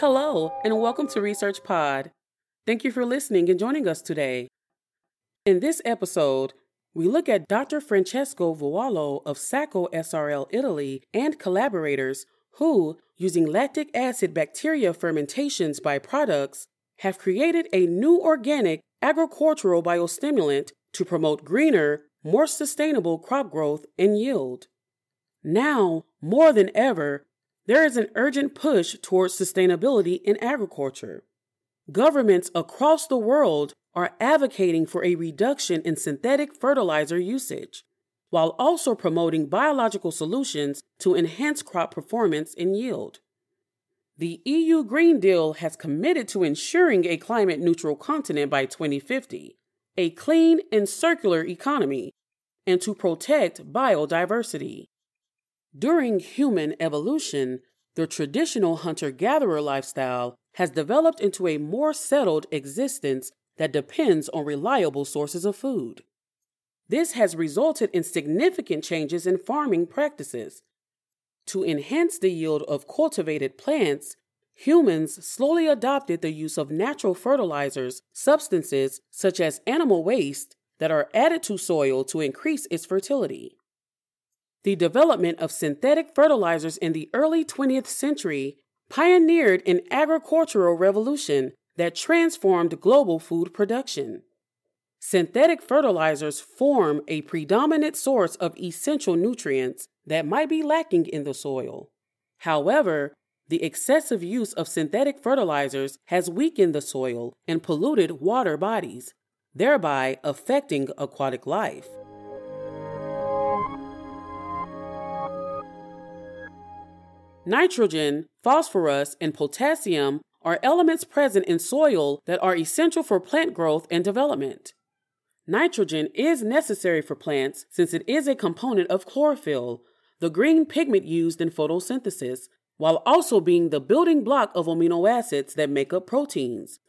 Hello, and welcome to Research Pod. Thank you for listening and joining us today. In this episode, we look at Dr. Francesco Vuolo of Sacco SRL Italy and collaborators who, using lactic acid bacteria fermentations by products, have created a new organic agricultural biostimulant to promote greener, more sustainable crop growth and yield. Now, more than ever, there is an urgent push towards sustainability in agriculture. Governments across the world are advocating for a reduction in synthetic fertilizer usage, while also promoting biological solutions to enhance crop performance and yield. The EU Green Deal has committed to ensuring a climate neutral continent by 2050, a clean and circular economy, and to protect biodiversity. During human evolution, the traditional hunter gatherer lifestyle has developed into a more settled existence that depends on reliable sources of food. This has resulted in significant changes in farming practices. To enhance the yield of cultivated plants, humans slowly adopted the use of natural fertilizers, substances such as animal waste, that are added to soil to increase its fertility. The development of synthetic fertilizers in the early 20th century pioneered an agricultural revolution that transformed global food production. Synthetic fertilizers form a predominant source of essential nutrients that might be lacking in the soil. However, the excessive use of synthetic fertilizers has weakened the soil and polluted water bodies, thereby affecting aquatic life. Nitrogen, phosphorus, and potassium are elements present in soil that are essential for plant growth and development. Nitrogen is necessary for plants since it is a component of chlorophyll, the green pigment used in photosynthesis, while also being the building block of amino acids that make up proteins.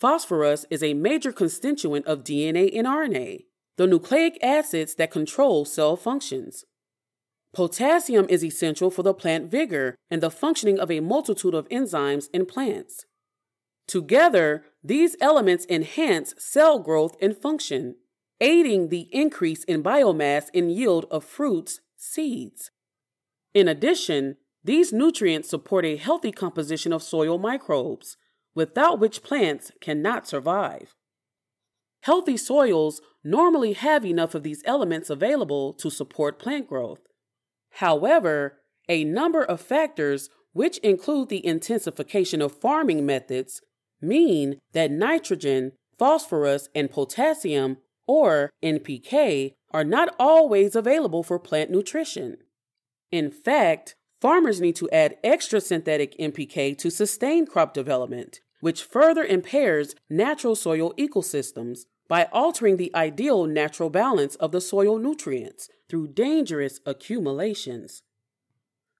Phosphorus is a major constituent of DNA and RNA, the nucleic acids that control cell functions. Potassium is essential for the plant vigor and the functioning of a multitude of enzymes in plants. Together, these elements enhance cell growth and function, aiding the increase in biomass and yield of fruits, seeds. In addition, these nutrients support a healthy composition of soil microbes, without which plants cannot survive. Healthy soils normally have enough of these elements available to support plant growth. However, a number of factors, which include the intensification of farming methods, mean that nitrogen, phosphorus, and potassium, or NPK, are not always available for plant nutrition. In fact, farmers need to add extra synthetic NPK to sustain crop development, which further impairs natural soil ecosystems by altering the ideal natural balance of the soil nutrients through dangerous accumulations.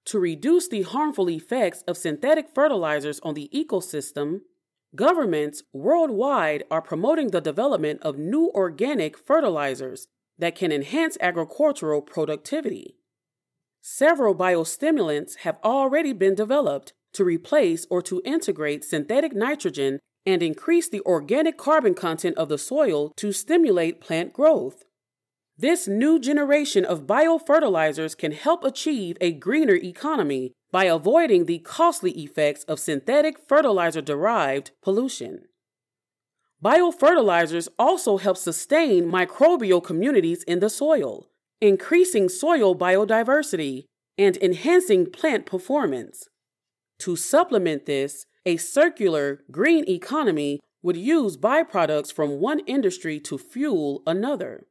To reduce the harmful effects of synthetic fertilizers on the ecosystem, governments worldwide are promoting the development of new organic fertilizers that can enhance agricultural productivity. Several biostimulants have already been developed to replace or to integrate synthetic nitrogen and increase the organic carbon content of the soil to stimulate plant growth. This new generation of biofertilizers can help achieve a greener economy by avoiding the costly effects of synthetic fertilizer derived pollution. Biofertilizers also help sustain microbial communities in the soil, increasing soil biodiversity and enhancing plant performance. To supplement this, a circular, green economy would use byproducts from one industry to fuel another.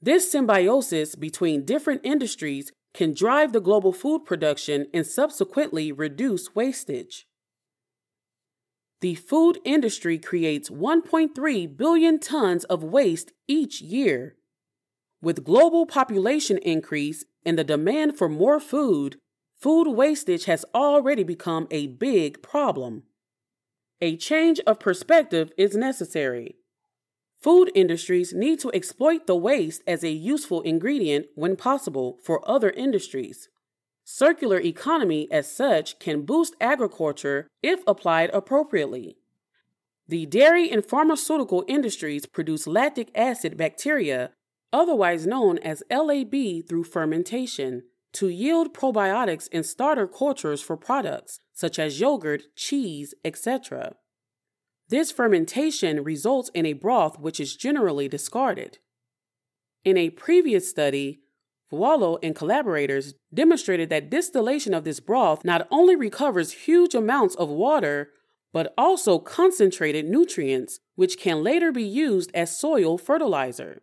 This symbiosis between different industries can drive the global food production and subsequently reduce wastage. The food industry creates 1.3 billion tons of waste each year. With global population increase and the demand for more food, food wastage has already become a big problem. A change of perspective is necessary. Food industries need to exploit the waste as a useful ingredient when possible for other industries. circular economy as such can boost agriculture if applied appropriately. The dairy and pharmaceutical industries produce lactic acid bacteria, otherwise known as LAB, through fermentation to yield probiotics in starter cultures for products such as yogurt, cheese, etc. This fermentation results in a broth which is generally discarded. In a previous study, Vuolo and collaborators demonstrated that distillation of this broth not only recovers huge amounts of water, but also concentrated nutrients, which can later be used as soil fertilizer.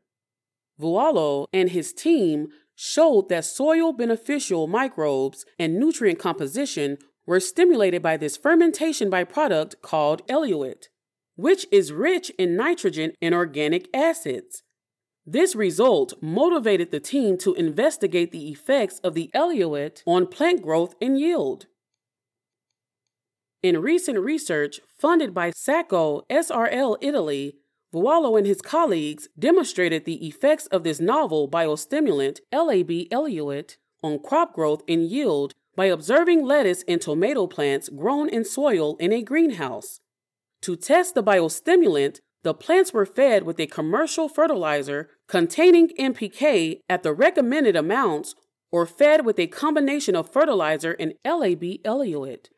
Vuolo and his team showed that soil beneficial microbes and nutrient composition were stimulated by this fermentation byproduct called eluate, which is rich in nitrogen and organic acids. This result motivated the team to investigate the effects of the eluate on plant growth and yield. In recent research funded by Sacco SRL Italy, Vuolo and his colleagues demonstrated the effects of this novel biostimulant, LAB eluate, on crop growth and yield by observing lettuce and tomato plants grown in soil in a greenhouse. To test the biostimulant, the plants were fed with a commercial fertilizer containing NPK at the recommended amounts or fed with a combination of fertilizer and LAB eluate.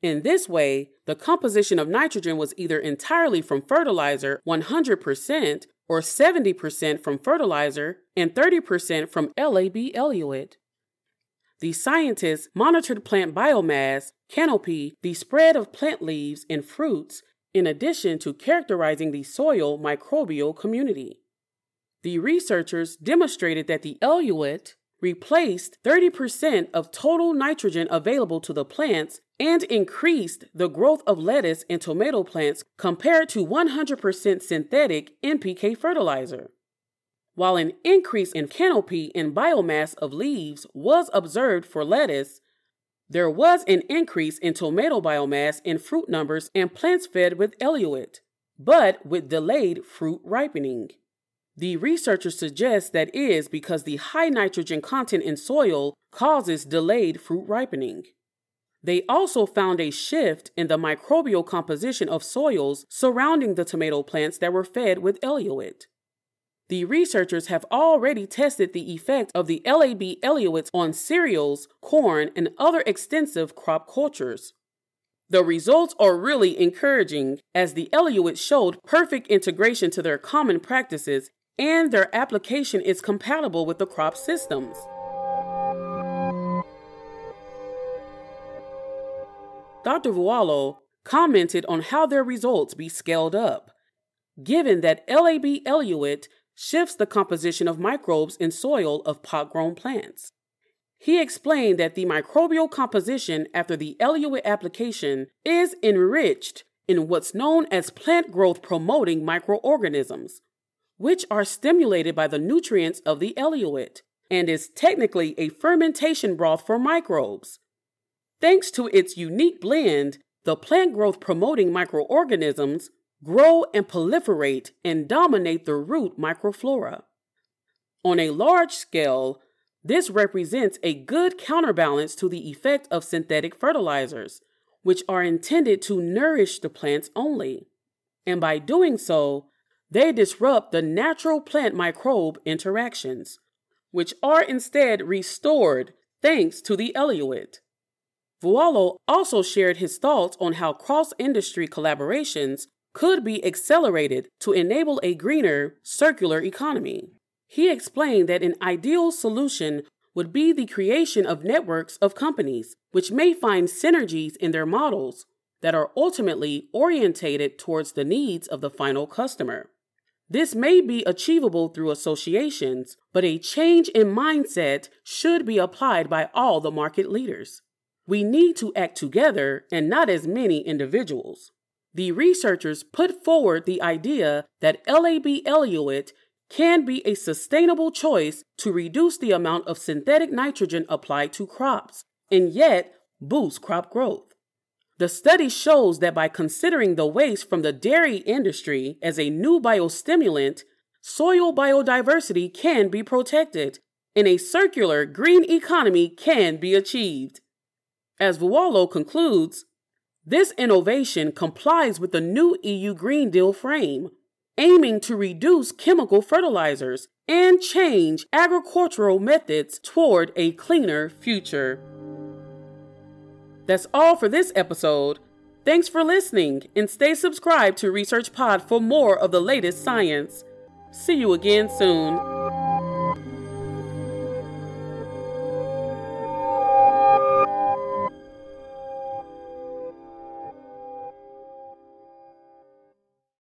In this way, the composition of nitrogen was either entirely from fertilizer, 100%, or 70% from fertilizer and 30% from LAB eluate. The scientists monitored plant biomass, canopy, the spread of plant leaves and fruits, in addition to characterizing the soil microbial community. The researchers demonstrated that the eluate replaced 30% of total nitrogen available to the plants and increased the growth of lettuce and tomato plants compared to 100% synthetic NPK fertilizer. While an increase in canopy and biomass of leaves was observed for lettuce, there was an increase in tomato biomass and fruit numbers and plants fed with eluate, but with delayed fruit ripening. The researchers suggest that is because the high nitrogen content in soil causes delayed fruit ripening. They also found a shift in the microbial composition of soils surrounding the tomato plants that were fed with eluate. The researchers have already tested the effect of the LAB eluates on cereals, corn, and other extensive crop cultures. The results are really encouraging as the eluate showed perfect integration to their common practices and their application is compatible with the crop systems. Dr. Vuolo commented on how their results be scaled up, given that LAB eluate shifts the composition of microbes in soil of pot grown plants. He explained that the microbial composition after the eluate application is enriched in what's known as plant growth promoting microorganisms, which are stimulated by the nutrients of the eluate and is technically a fermentation broth for microbes. Thanks to its unique blend, the plant growth promoting microorganisms grow and proliferate and dominate the root microflora. On a large scale, this represents a good counterbalance to the effect of synthetic fertilizers, which are intended to nourish the plants only. And by doing so, they disrupt the natural plant microbe interactions, which are instead restored thanks to the eluate. Vuolo also shared his thoughts on how cross industry collaborations could be accelerated to enable a greener, circular economy. He explained that an ideal solution would be the creation of networks of companies which may find synergies in their models that are ultimately orientated towards the needs of the final customer. This may be achievable through associations, but a change in mindset should be applied by all the market leaders. We need to act together and not as many individuals the researchers put forward the idea that LAB eluate can be a sustainable choice to reduce the amount of synthetic nitrogen applied to crops and yet boost crop growth. The study shows that by considering the waste from the dairy industry as a new biostimulant, soil biodiversity can be protected and a circular green economy can be achieved. As Vuolo concludes, this innovation complies with the new EU Green Deal frame, aiming to reduce chemical fertilizers and change agricultural methods toward a cleaner future. That's all for this episode. Thanks for listening and stay subscribed to Research Pod for more of the latest science. See you again soon.